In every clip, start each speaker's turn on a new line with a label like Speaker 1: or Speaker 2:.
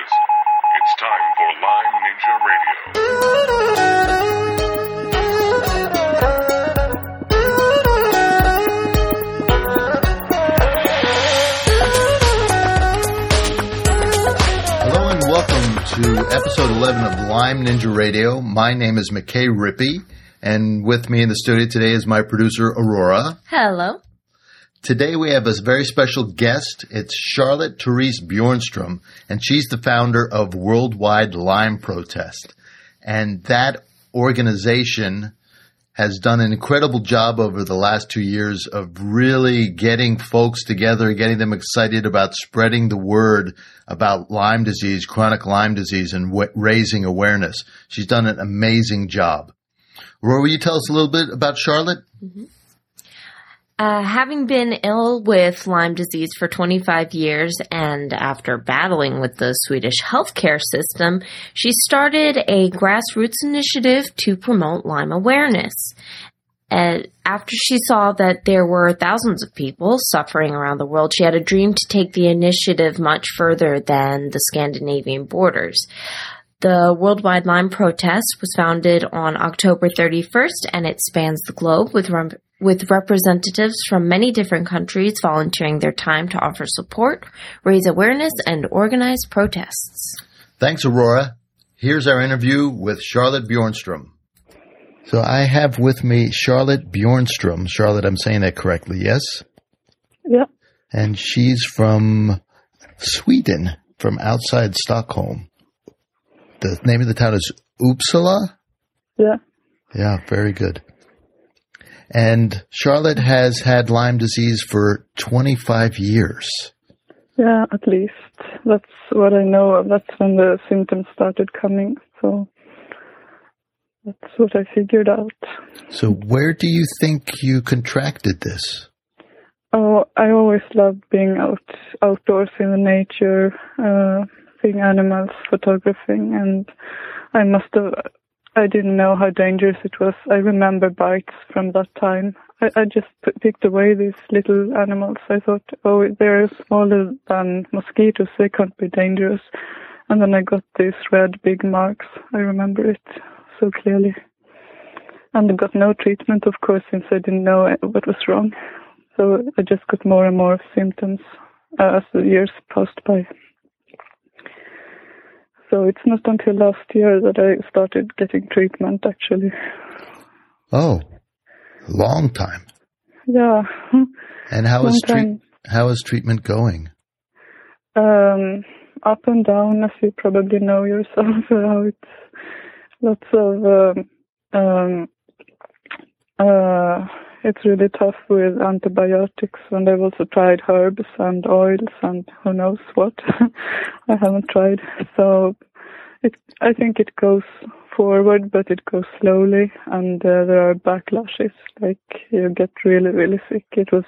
Speaker 1: glasses. It's time for Lyme Ninja Radio.
Speaker 2: Hello and welcome to episode 11 of Lyme Ninja Radio. My name is McKay Rippey, and with me in the studio today is my producer, Aurora.
Speaker 3: Hello.
Speaker 2: Today we have a very special guest. It's Charlotte Therese Bjornstrom, and she's the founder of Worldwide Lyme Protest. And that organization has done an incredible job over the last two years of really getting folks together, getting them excited about spreading the word about Lyme disease, chronic Lyme disease, and w- raising awareness. She's done an amazing job. Roy, will you tell us a little bit about Charlotte? Mm-hmm.
Speaker 3: Uh, having been ill with Lyme disease for 25 years and after battling with the Swedish healthcare system, she started a grassroots initiative to promote Lyme awareness. Uh, after she saw that there were thousands of people suffering around the world, she had a dream to take the initiative much further than the Scandinavian borders. The Worldwide Lyme Protest was founded on October 31st and it spans the globe with rem- with representatives from many different countries volunteering their time to offer support, raise awareness, and organize protests.
Speaker 2: Thanks, Aurora. Here's our interview with Charlotte Bjornstrom. So I have with me Charlotte Bjornstrom. Charlotte, I'm saying that correctly, yes?
Speaker 4: Yeah,
Speaker 2: And she's from Sweden, from outside Stockholm. The name of the town is Uppsala?
Speaker 4: yeah,
Speaker 2: Yeah, very good. And Charlotte has had Lyme disease for 25 years.
Speaker 4: yeah, at least. That's what I know of. That's when the symptoms started coming. So that's what I figured out.
Speaker 2: So where do you think you contracted this?
Speaker 4: Oh, I always loved being out outdoors in the nature, uh, animals, photographing, and I must have. I didn't know how dangerous it was. I remember bites from that time. I, I just picked away these little animals. I thought, oh, they're smaller than mosquitoes. They can't be dangerous. And then I got these red big marks. I remember it so clearly. And I got no treatment, of course, since I didn't know what was wrong. So I just got more and more symptoms uh, as the years passed by. So it's not until last year that I started getting treatment, actually.
Speaker 2: Oh, long time.
Speaker 4: Yeah.
Speaker 2: And how is
Speaker 4: Long
Speaker 2: treat,
Speaker 4: time.
Speaker 2: how is treatment going?
Speaker 4: Um, up and down, as you probably know yourself, how it's lots of um, um, uh, it's really tough with antibiotics, and I've also tried herbs and oils and who knows what. I haven't tried, so it I think it goes forward, but it goes slowly, and uh, there are backlashes. Like you get really, really sick. It was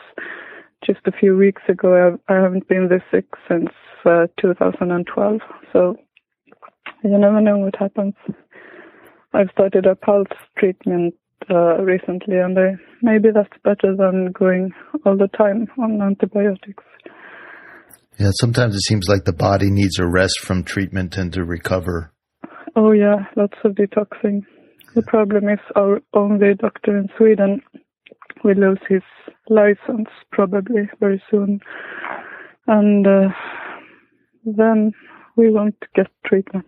Speaker 4: just a few weeks ago. I, I haven't been this sick since uh, 2012, so you never know what happens. I've started a pulse treatment uh, recently, and I, maybe that's better than going all the time on antibiotics.
Speaker 2: Yeah, sometimes it seems like the body needs a rest from treatment and to recover.
Speaker 4: Oh yeah, lots of detoxing. The problem is our only doctor in Sweden will lose his license probably very soon, and uh, then we won't get treatment.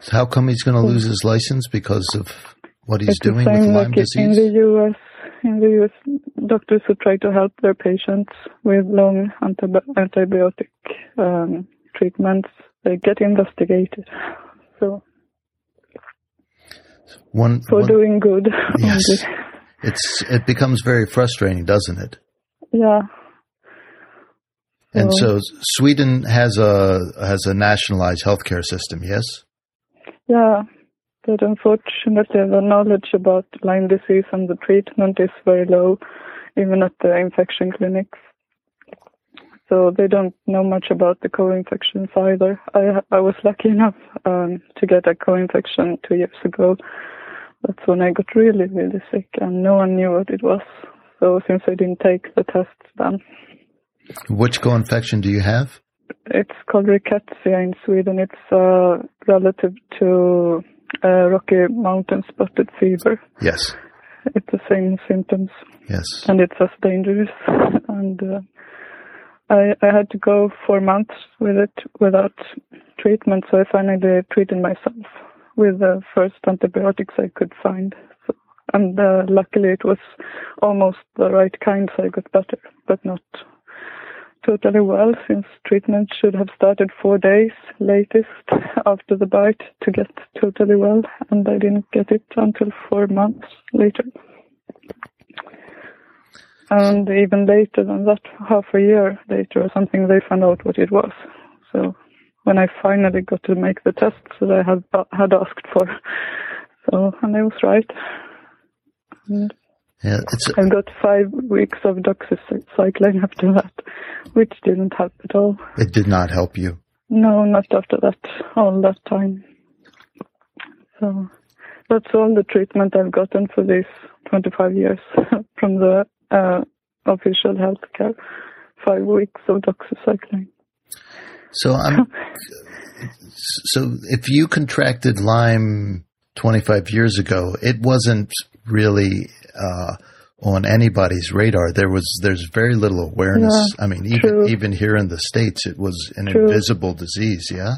Speaker 2: So how come he's going to lose his license because of what he's
Speaker 4: it's
Speaker 2: doing
Speaker 4: the
Speaker 2: with
Speaker 4: same
Speaker 2: Lyme
Speaker 4: like in the U.S. In the U.S., doctors who try to help their patients with long antibi- antibiotic um, treatments, they get investigated. So
Speaker 2: One,
Speaker 4: for
Speaker 2: one-
Speaker 4: doing good,
Speaker 2: yes, it's it becomes very frustrating, doesn't it?
Speaker 4: yeah.
Speaker 2: And
Speaker 4: So-
Speaker 2: so Sweden has a has a nationalized healthcare system. Yes.
Speaker 4: Yeah, but unfortunately the knowledge about Lyme disease and the treatment is very low, even at the infection clinics. So they don't know much about the co-infections either. I I was lucky enough um, to get a co-infection two years ago. That's when I got really really sick, and no one knew what it was. So since I didn't take the tests then,
Speaker 2: Which co-infection do you have?
Speaker 4: it's called rickettsia in Sweden. It's uh, relative to uh, Rocky Mountain spotted fever.
Speaker 2: Yes.
Speaker 4: It's the same symptoms,
Speaker 2: Yes.
Speaker 4: and it's as dangerous. and uh, I, I had to go four months with it without treatment, so I finally treated myself with the first antibiotics I could find. So, and uh, luckily, it was almost the right kind, so I got better, but not totally well, since treatment should have started four days latest after the bite to get totally well, and I didn't get it until four months later. And even later than that, half a year later or something, they found out what it was. So when I finally got to make the tests that I had had asked for, so and I was right. And
Speaker 2: Yeah, it's
Speaker 4: I got five weeks of doxycycline after that, which didn't help at all.
Speaker 2: it did not help you.
Speaker 4: No, not after that, all that time. So that's all the treatment I've gotten for these 25 years from the uh, official healthcare. Five weeks of doxycycline.
Speaker 2: So I'm so if you contracted Lyme 25 years ago, it wasn't really uh, on anybody's radar. There was there's very little awareness. I mean, even
Speaker 4: true.
Speaker 2: even here in the states, it was an
Speaker 4: True.
Speaker 2: invisible disease. Yeah.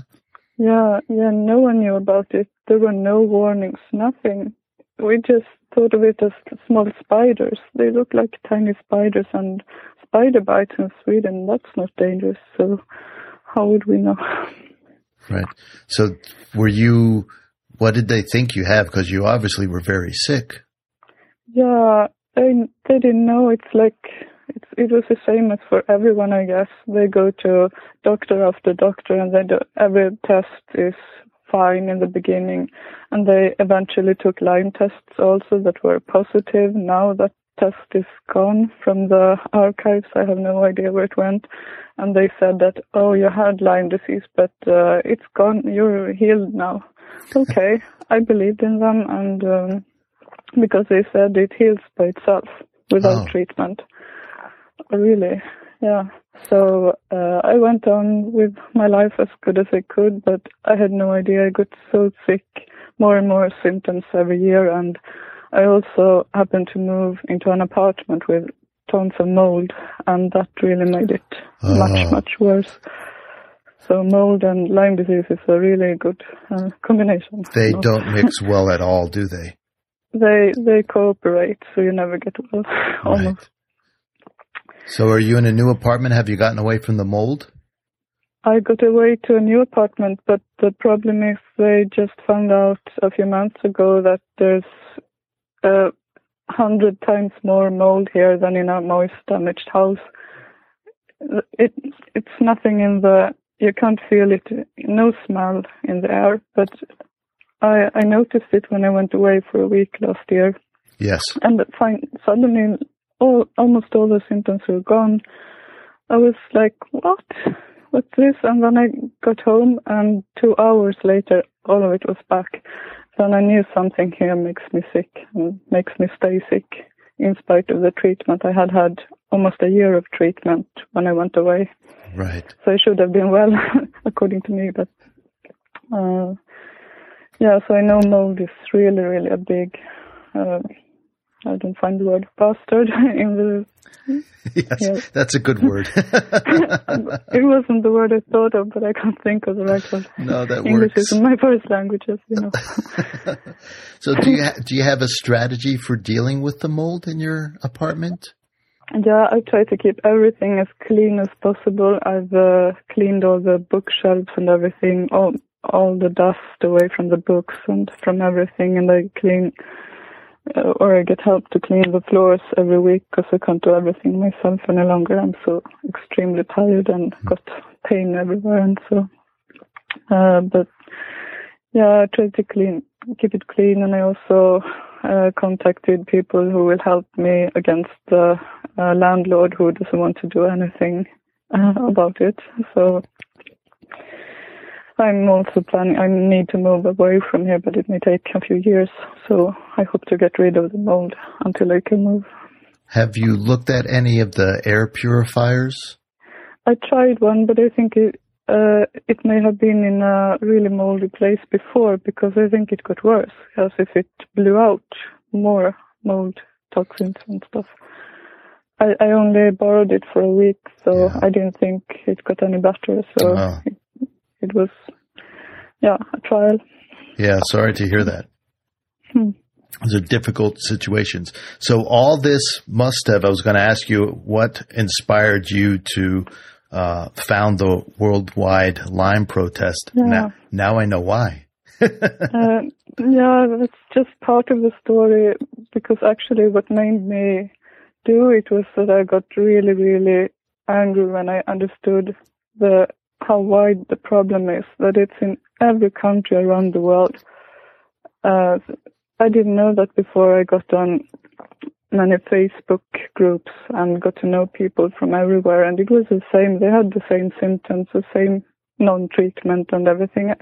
Speaker 4: Yeah, yeah, no one knew about it. There were no warnings, nothing. We just thought of it as small spiders. They look like tiny spiders, and spider bites in Sweden, that's not dangerous. So, how would we know?
Speaker 2: Right. So were you? What did they think you have? Because you obviously were very sick.
Speaker 4: Yeah, they they didn't know. It's like it's it was the same as for everyone, I guess. They go to doctor after doctor, and they do, every test is fine in the beginning, and they eventually took Lyme tests also that were positive. Now that test is gone from the archives. I have no idea where it went, and they said that oh, you had Lyme disease, but uh, it's gone. You're healed now. Okay, I believed in them, and. Um, because they said it heals by itself without
Speaker 2: Oh.
Speaker 4: treatment. Really, yeah. So uh, I went on with my life as good as I could, but I had no idea. I got so sick, more and more symptoms every year, and I also happened to move into an apartment with tons of mold, and that really made it
Speaker 2: Oh.
Speaker 4: much, much worse. So mold and Lyme disease is a really good uh, combination.
Speaker 2: They don't mix well at all, do they?
Speaker 4: They they cooperate, so you never get well. Almost.
Speaker 2: So are you in a new apartment? Have you gotten away from the mold?
Speaker 4: I got away to a new apartment, but the problem is they just found out a few months ago that there's a hundred times more mold here than in a moist, damaged house. It it's nothing in the you can't feel it, no smell in the air, but I I noticed it when I went away for a week last year.
Speaker 2: Yes.
Speaker 4: and fine, suddenly all, almost all the symptoms were gone. I was like, what? What's this? And then I got home and two hours later, all of it was back. Then I knew something here makes me sick and makes me stay sick in spite of the treatment. I had had almost a year of treatment when I went away.
Speaker 2: Right.
Speaker 4: So I should have been well, according to me. But uh, yeah, so I know mold is really, really a big. Uh, I don't find the word bastard in the.
Speaker 2: yes.
Speaker 4: Yeah.
Speaker 2: That's a good word.
Speaker 4: It wasn't the word I thought of, but I can't think of the right one.
Speaker 2: no, that
Speaker 4: English
Speaker 2: works.
Speaker 4: isn't my first language, as you know.
Speaker 2: so do you ha- do you have a strategy for dealing with the mold in your apartment?
Speaker 4: Yeah, I try to keep everything as clean as possible. I've uh, cleaned all the bookshelves and everything, all all the dust away from the books and from everything, and I clean uh, or I get help to clean the floors every week because I can't do everything myself any longer. I'm so extremely tired and got pain everywhere, and so. Uh, but yeah, I try to clean, keep it clean, and I also uh, contacted people who will help me against the uh, landlord who doesn't want to do anything uh, about it. So I'm also planning. I need to move away from here, but it may take a few years. So I hope to get rid of the mold until I can move.
Speaker 2: Have you looked at any of the air purifiers?
Speaker 4: I tried one, but I think it, uh, it may have been in a really moldy place before because I think it got worse as if it blew out more mold toxins and stuff. I, I only borrowed it for a week, so
Speaker 2: Yeah.
Speaker 4: I didn't think it got any better. So
Speaker 2: Oh.
Speaker 4: it, it was, yeah, a trial.
Speaker 2: Yeah, sorry to hear that.
Speaker 4: Hmm.
Speaker 2: Those are difficult situations. So all this must have. I was going to ask you what inspired you to uh, found the worldwide Lyme protest.
Speaker 4: Yeah.
Speaker 2: Now, now I know why.
Speaker 4: Uh, yeah, that's just part of the story because actually what made me do it was that I got really, really angry when I understood the how wide the problem is, that it's in every country around the world. Uh, I didn't know that before I got on many Facebook groups and got to know people from everywhere and it was the same. They had the same symptoms, the same non-treatment and everything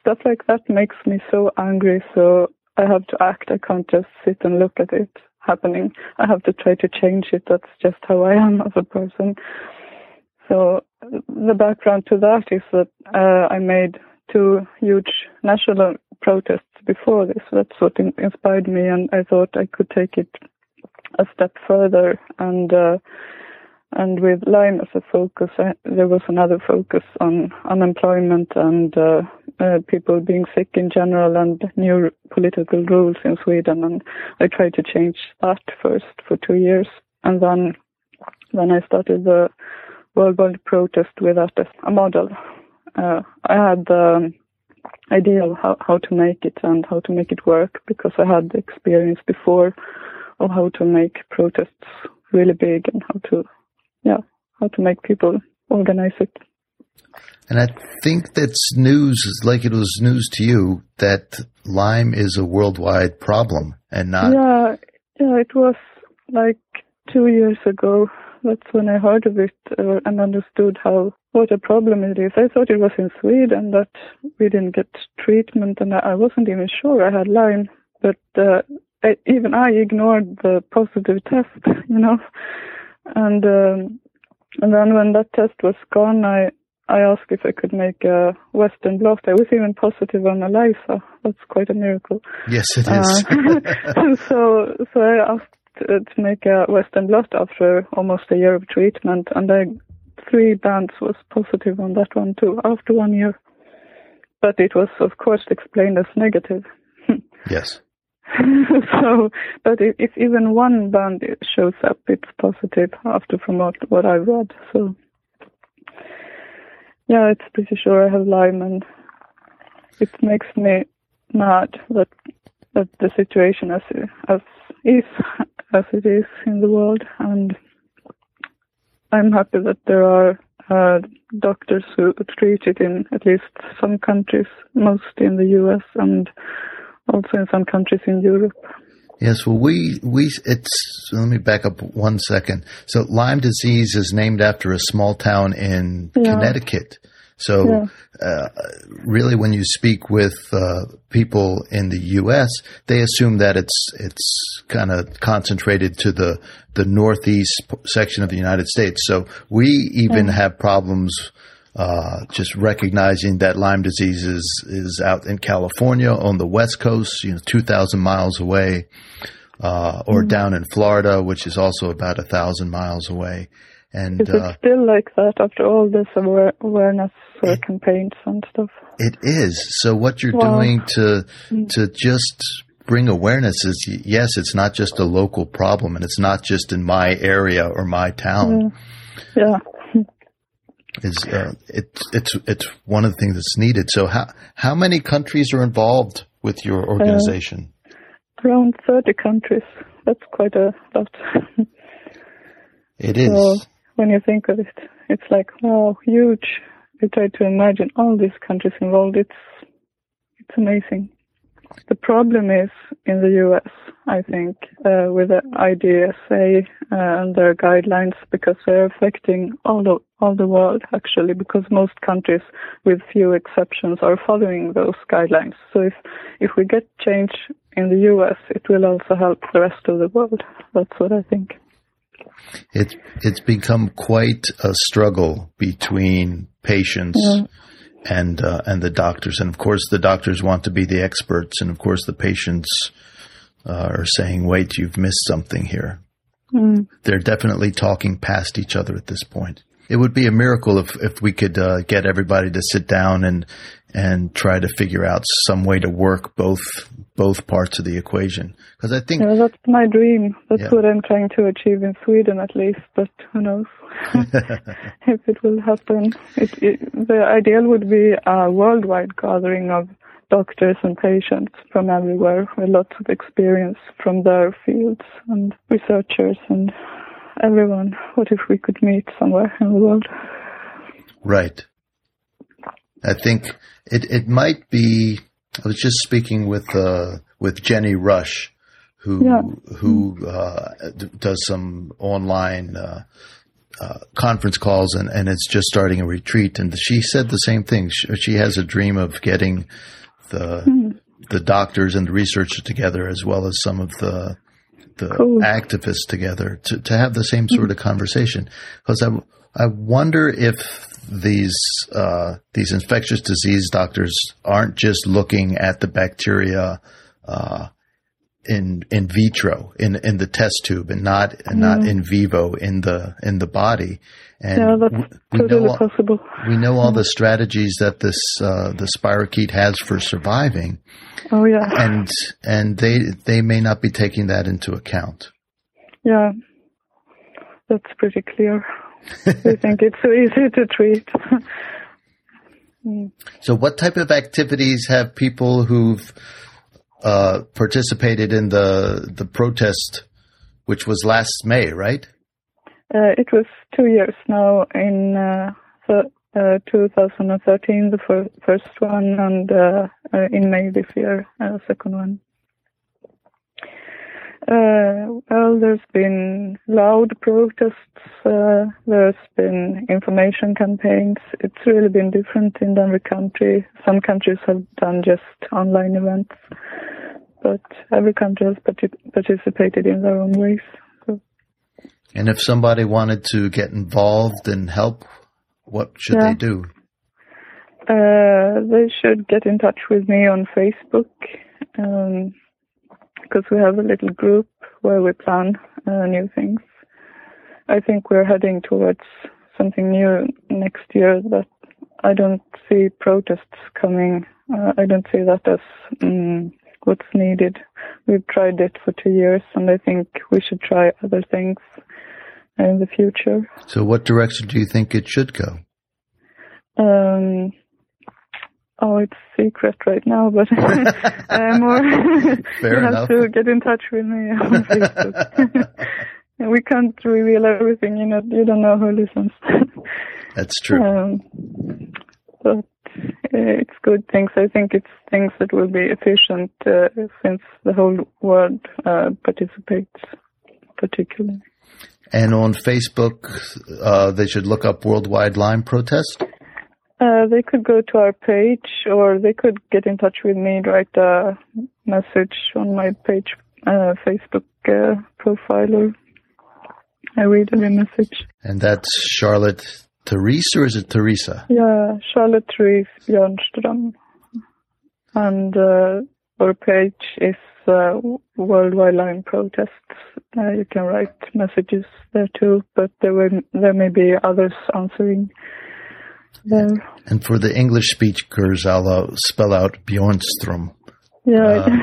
Speaker 4: stuff like that makes me so angry. So I have to act. I can't just sit and look at it happening. I have to try to change it. That's just how I am as a person. So the background to that is that uh, I made two huge national protests before this. That's what in- inspired me, and I thought I could take it a step further. And uh, and with Lyme as a focus, I, there was another focus on unemployment and uh, uh, people being sick in general and new political rules in Sweden. And I tried to change that first for two years, and then then I started the worldwide protest with that as a model. Uh, I had the idea of how, how to make it and how to make it work because I had the experience before of how to make protests really big and how to yeah, how to make people organize it.
Speaker 2: And I think that's news, like it was news to you, that Lyme is a worldwide problem and not.
Speaker 4: yeah, yeah, it was like two years ago. That's when I heard of it uh, and understood how what a problem it is. I thought it was in Sweden that we didn't get treatment, and I I wasn't even sure I had Lyme. But uh, I, even I ignored the positive test, you know. And um, and then when that test was gone, I I asked if I could make a Western blot. I was even positive on ELISA. That's quite a miracle.
Speaker 2: Yes, it is.
Speaker 4: Uh, so so I asked to make a Western blot after almost a year of treatment, and I three bands was positive on that one too after one year. But it was of course explained as negative.
Speaker 2: yes.
Speaker 4: so, but if, if even one band shows up, it's positive after from what, what I've read. So, yeah, it's pretty sure I have Lyme, and it makes me mad that that the situation as as is as it is in the world, and I'm happy that there are uh, doctors who treat it in at least some countries, most in the U.S. and also in some countries in Europe.
Speaker 2: Yes, well, we, we, it's, let me back up one second. So Lyme disease is named after a small town in
Speaker 4: Yeah.
Speaker 2: Connecticut. So, uh, really when you speak with, uh, people in the U.S., they assume that it's, it's kind of concentrated to the, the northeast section of the United States. So we even have problems, uh, just recognizing that Lyme disease is, is out in California on the West Coast, you know, 2,000 miles away, uh, or down in Florida, which is also about a thousand miles away. And,
Speaker 4: Is
Speaker 2: uh,
Speaker 4: it still like that after all this aware- awareness uh, campaigns and stuff?
Speaker 2: it is. So what you're
Speaker 4: Wow.
Speaker 2: doing to, to just bring awareness is, yes, it's not just a local problem and it's not just in my area or my town.
Speaker 4: Yeah.
Speaker 2: Is, uh, it's, it's, it's one of the things that's needed. So how, how many countries are involved with your organization?
Speaker 4: Around 30 countries. That's quite a lot.
Speaker 2: It is.
Speaker 4: So when you think of it, it's like, wow, huge. You try to imagine all these countries involved. It's, it's amazing. The problem is in the US, I think, uh, with the IDSA and their guidelines because they're affecting all the, all the world actually because most countries with few exceptions are following those guidelines. So if, if we get change in the US, it will also help the rest of the world. That's what I think.
Speaker 2: It's it's become quite a struggle between patients
Speaker 4: Yeah.
Speaker 2: and uh, and the doctors, and of course the doctors want to be the experts, and of course the patients uh, are saying, "Wait, you've missed something here."
Speaker 4: Mm.
Speaker 2: They're definitely talking past each other at this point. It would be a miracle if if we could uh, get everybody to sit down and and try to figure out some way to work both both parts of the equation. Because I think
Speaker 4: Yeah, that's my dream. That's
Speaker 2: Yeah.
Speaker 4: what I'm trying to achieve in Sweden, at least. But who knows if it will happen? It, it, the ideal would be a worldwide gathering of doctors and patients from everywhere with lots of experience from their fields and researchers and everyone. What if we could meet somewhere in the world?
Speaker 2: Right. I think it, it might be. I was just speaking with uh, with Jenny Rush, who
Speaker 4: Yeah.
Speaker 2: who uh, d- does some online uh, uh, conference calls, and, and it's just starting a retreat. And she said the same thing. She, she has a dream of getting the the doctors and the researchers together, as well as some of the the
Speaker 4: Cool.
Speaker 2: activists together to, to have the same sort of conversation. Because I, I wonder if these uh, these infectious disease doctors aren't just looking at the bacteria uh, in in vitro in in the test tube and not and not in vivo in the in the body. And
Speaker 4: that's
Speaker 2: we
Speaker 4: totally
Speaker 2: know all-
Speaker 4: possible.
Speaker 2: we know all the strategies that this uh, the spirochete has for surviving,
Speaker 4: Oh yeah,
Speaker 2: and and they they may not be taking that into account.
Speaker 4: yeah, that's pretty clear. we think it's so easy to treat. Mm.
Speaker 2: So, what type of activities have people who've uh, participated in the the protest, which was last May, right?
Speaker 4: Uh, it was two years now in uh, th- uh, 2013, the fir- first one, and uh, uh, in May this year, uh, second one. Uh, well, there's been loud protests. Uh, there's been information campaigns. It's really been different in every country. Some countries have done just online events, but every country has partic- participated in their own ways. So,
Speaker 2: And if somebody wanted to get involved and help, what should
Speaker 4: Yeah.
Speaker 2: they do?
Speaker 4: Uh, they should get in touch with me on Facebook because we have a little group where we plan uh, new things. I think we're heading towards something new next year that I don't see protests coming. Uh, I don't see that as um, what's needed. We've tried it for two years and I think we should try other things in the future.
Speaker 2: So, what direction do you think it should go?
Speaker 4: Um, oh, it's secret right now, but uh, more. You
Speaker 2: enough.
Speaker 4: have to get in touch with me on Facebook. we can't reveal everything. You know, you don't know who listens.
Speaker 2: That's true.
Speaker 4: um, but uh, it's good things. I think it's things that will be efficient uh, since the whole world uh, participates, particularly.
Speaker 2: And on Facebook, uh, they should look up Worldwide Lyme Protest.
Speaker 4: Uh, they could go to our page or they could get in touch with me, write a message on my page, uh, Facebook uh, profile or I read every message.
Speaker 2: And that's Charlotte Therese, or is it Teresa?
Speaker 4: Yeah, Charlotte Therese Björnström. And uh, our page is uh, Worldwide Lyme Protests. Uh, you can write messages there too, but there, will, there may be others answering
Speaker 2: And for the English speakers, I'll uh, spell out Bjornstrom.
Speaker 4: Yeah.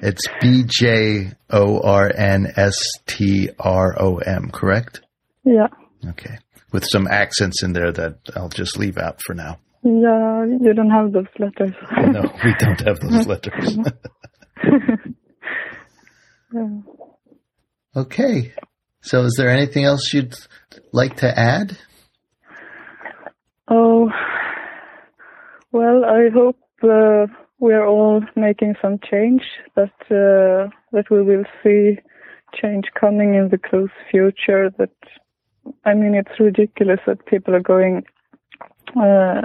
Speaker 2: It's B J O R N S T R O M, correct?
Speaker 4: yeah.
Speaker 2: Okay. With some accents in there that I'll just leave out for now.
Speaker 4: Yeah, you don't have those letters.
Speaker 2: No, we don't have those letters.
Speaker 4: Yeah.
Speaker 2: okay. So is there anything else you'd like to add?
Speaker 4: Oh, well, I hope uh, we are all making some change. That uh, that we will see change coming in the close future. That I mean, it's ridiculous that people are going uh,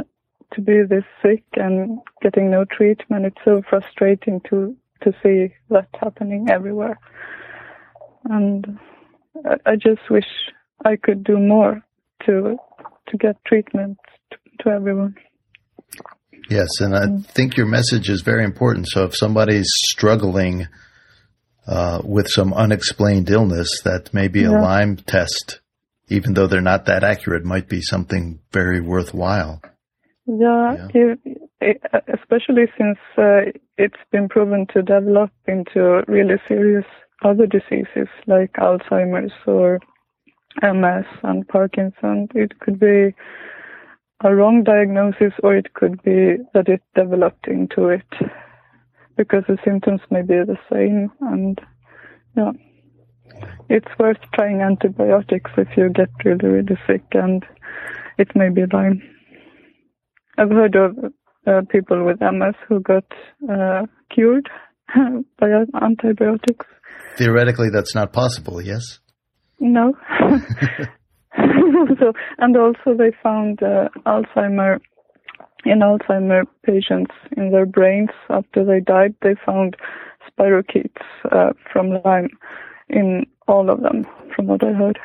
Speaker 4: to be this sick and getting no treatment. It's so frustrating to to see that happening everywhere. And I, I just wish I could do more to to get treatment to, to everyone.
Speaker 2: Yes, and I think your message is very important. So if somebody's struggling uh, with some unexplained illness, that maybe a Lyme test, even though they're not that accurate, might be something very worthwhile.
Speaker 4: Yeah, you, eh, especially since uh, it's been proven to develop into really serious other diseases like Alzheimer's or MS and Parkinson. It could be a wrong diagnosis or it could be that it developed into it because the symptoms may be the same and yeah. It's worth trying antibiotics if you get really, really sick and it may be Lyme. I've heard of uh, people with MS who got uh, cured by antibiotics.
Speaker 2: Theoretically, that's not possible. Yes.
Speaker 4: No. so, and also they found uh, Alzheimer in Alzheimer patients in their brains after they died. They found spirochetes uh, from Lyme in all of them, from what I heard.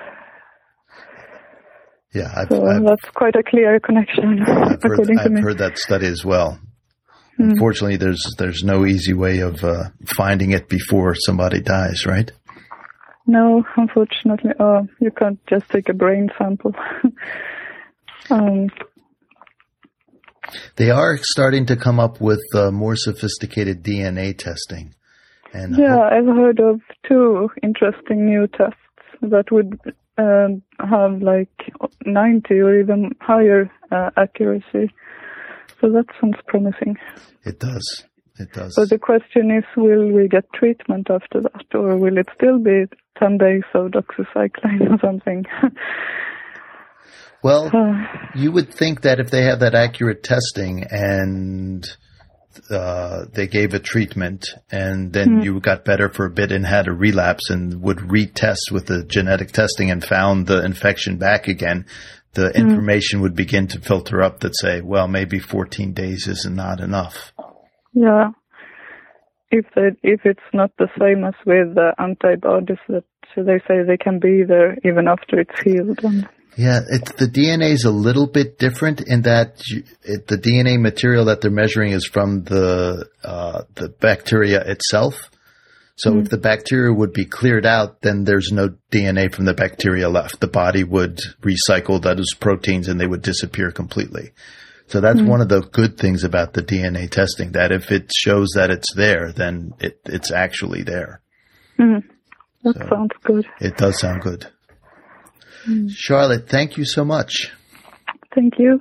Speaker 2: Yeah, I've,
Speaker 4: So
Speaker 2: I've,
Speaker 4: that's quite a clear connection,
Speaker 2: I've, heard,
Speaker 4: according to
Speaker 2: I've heard that study as well.
Speaker 4: Hmm.
Speaker 2: Unfortunately, there's there's no easy way of uh, finding it before somebody dies, right?
Speaker 4: No, unfortunately, uh, you can't just take a brain sample. um,
Speaker 2: They are starting to come up with uh, more sophisticated DNA testing, and
Speaker 4: yeah, I've heard of two interesting new tests that would um, have like 90 or even higher uh, accuracy. So that sounds promising.
Speaker 2: it does. It does.
Speaker 4: But the question is, will we get treatment after that, or will it still be 10 days of doxycycline or something?
Speaker 2: well,
Speaker 4: Uh,
Speaker 2: you would think that if they have that accurate testing and uh, they gave a treatment and then you got better for a bit and had a relapse and would retest with the genetic testing and found the infection back again, the information would begin to filter up that say, well, maybe 14 days is not enough.
Speaker 4: Yeah. If they, if it's not the same as with the antibodies that they say they can be there even after it's healed. And,
Speaker 2: Yeah, it, the DNA is a little bit different in that you, it, the DNA material that they're measuring is from the uh, the bacteria itself. So if the bacteria would be cleared out, then there's no DNA from the bacteria left. The body would recycle those proteins and they would disappear completely. So that's hmm. one of the good things about the DNA testing, that if it shows that it's there, then it, it's actually there. Hmm.
Speaker 4: that
Speaker 2: So-
Speaker 4: sounds good.
Speaker 2: It does sound good. Hmm. Charlotte, thank you so much.
Speaker 4: Thank you.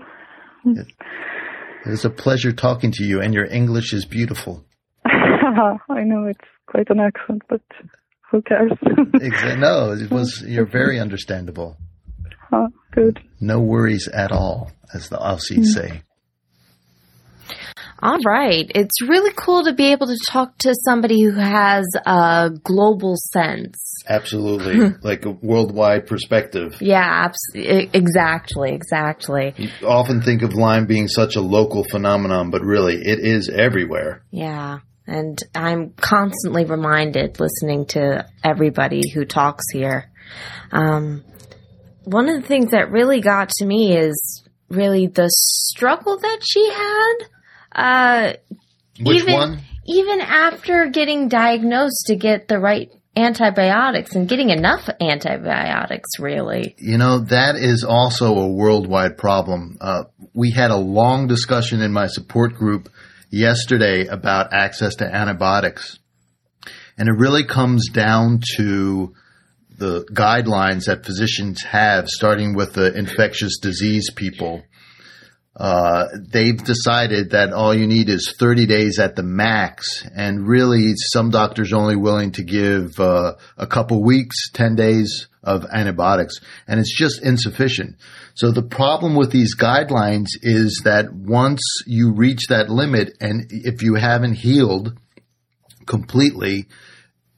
Speaker 2: It was a pleasure talking to you, and your English is beautiful.
Speaker 4: I know it's quite an accent, but who cares?
Speaker 2: No, it was. You're very understandable.
Speaker 4: Ah, good.
Speaker 2: No worries at all, as the Aussies say.
Speaker 3: All right. It's really cool to be able to talk to somebody who has a global sense.
Speaker 2: Absolutely, like a worldwide perspective.
Speaker 3: Yeah, abs- exactly, exactly.
Speaker 2: You often think of Lyme being such a local phenomenon, but really, it is everywhere.
Speaker 3: Yeah. And I'm constantly reminded listening to everybody who talks here. Um, one of the things that really got to me is really the struggle that she had. Uh,
Speaker 2: Which
Speaker 3: even,
Speaker 2: one?
Speaker 3: Even after getting diagnosed to get the right antibiotics and getting enough antibiotics, really.
Speaker 2: You know, that is also a worldwide problem. Uh, we had a long discussion in my support group yesterday about access to antibiotics. And it really comes down to the guidelines that physicians have, starting with the infectious disease people. Uh, they've decided that all you need is 30 days at the max, and really, some doctors are only willing to give uh, a couple weeks, 10 days of antibiotics, and it's just insufficient. So the problem with these guidelines is that once you reach that limit, and if you haven't healed completely,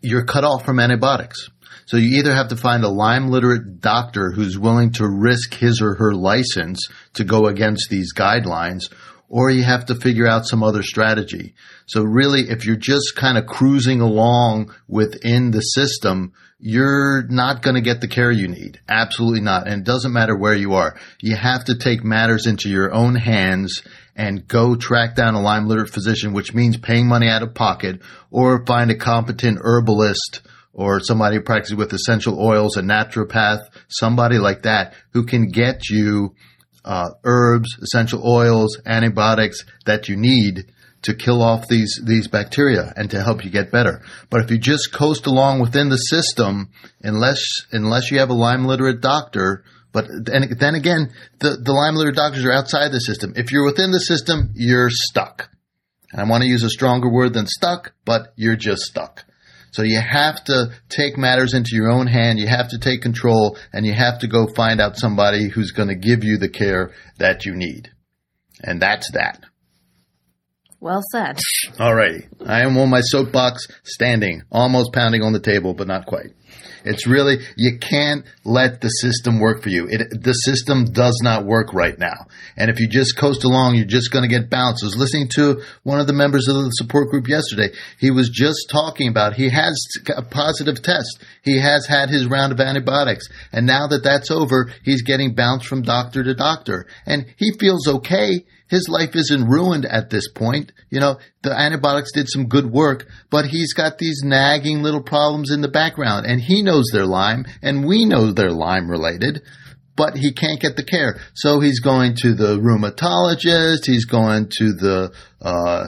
Speaker 2: you're cut off from antibiotics. So you either have to find a Lyme literate doctor who's willing to risk his or her license to go against these guidelines, or you have to figure out some other strategy. So really, if you're just kind of cruising along within the system, you're not going to get the care you need. Absolutely not. And it doesn't matter where you are. You have to take matters into your own hands and go track down a Lyme literate physician, which means paying money out of pocket or find a competent herbalist or somebody who practices with essential oils, a naturopath, somebody like that who can get you uh, herbs, essential oils, antibiotics that you need to kill off these these bacteria and to help you get better. But if you just coast along within the system, unless unless you have a Lyme literate doctor, but then, then again, the, the Lyme literate doctors are outside the system. If you're within the system, you're stuck. And I want to use a stronger word than stuck, but you're just stuck. So you have to take matters into your own hand. You have to take control and you have to go find out somebody who's going to give you the care that you need. And that's that.
Speaker 3: Well said.
Speaker 2: Alrighty. I am on my soapbox standing, almost pounding on the table, but not quite. It's really, you can't let the system work for you. It, the system does not work right now. And if you just coast along, you're just going to get bounced. I was listening to one of the members of the support group yesterday. He was just talking about he has a positive test. He has had his round of antibiotics. And now that that's over, he's getting bounced from doctor to doctor. And he feels okay his life isn't ruined at this point. You know, the antibiotics did some good work, but he's got these nagging little problems in the background and he knows they're Lyme and we know they're Lyme related, but he can't get the care. So he's going to the rheumatologist, he's going to the, uh,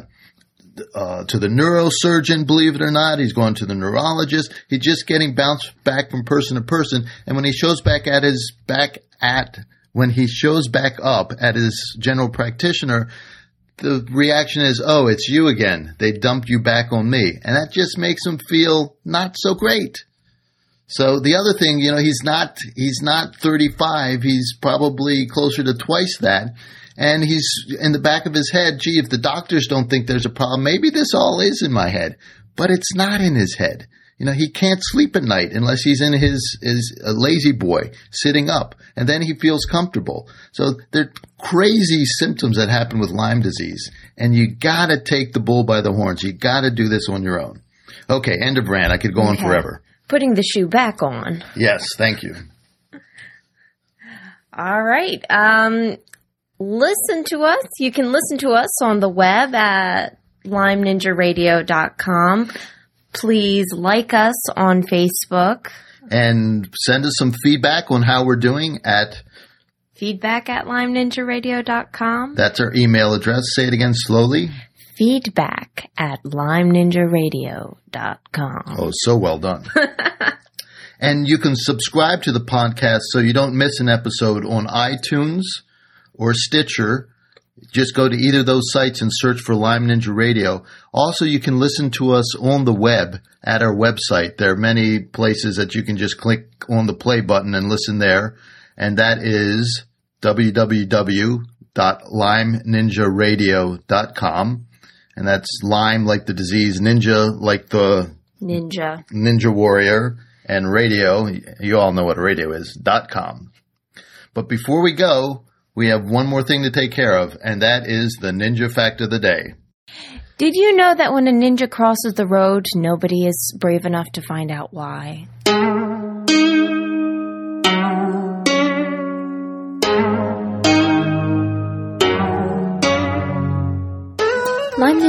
Speaker 2: uh, to the neurosurgeon, believe it or not. He's going to the neurologist. He's just getting bounced back from person to person. And when he shows back at his back at when he shows back up at his general practitioner, the reaction is, oh, it's you again. They dumped you back on me. And that just makes him feel not so great. So the other thing, you know, he's not, he's not 35. He's probably closer to twice that. And he's in the back of his head, gee, if the doctors don't think there's a problem, maybe this all is in my head. But it's not in his head. You know, he can't sleep at night unless he's in his, his uh, lazy boy sitting up and then he feels comfortable. So there are crazy symptoms that happen with Lyme disease and you gotta take the bull by the horns. You gotta do this on your own. Okay, end of rant. I could go on forever.
Speaker 3: Putting the shoe back on.
Speaker 2: Yes, thank you.
Speaker 3: All right. Um, listen to us. You can listen to us on the web at lymeninjaradio.com. Please like us on Facebook.
Speaker 2: And send us some feedback on how we're doing at,
Speaker 3: Feedback at lymeninjaradio.com.
Speaker 2: that's our email address. Say it again slowly.
Speaker 3: Feedback at lymeninjaradio.com.
Speaker 2: Oh, so well done. and you can subscribe to the podcast so you don't miss an episode on iTunes or Stitcher. Just go to either of those sites and search for Lyme Ninja Radio. Also, you can listen to us on the web at our website. There are many places that you can just click on the play button and listen there. And that is www.lymeninjaradio.com. And that's Lyme like the disease, ninja like the
Speaker 3: Ninja.
Speaker 2: Ninja Warrior and radio. You all know what radio is. Dot com. But before we go, we have one more thing to take care of, and that is the Ninja Fact of the Day.
Speaker 3: Did you know that when a ninja crosses the road, nobody is brave enough to find out why?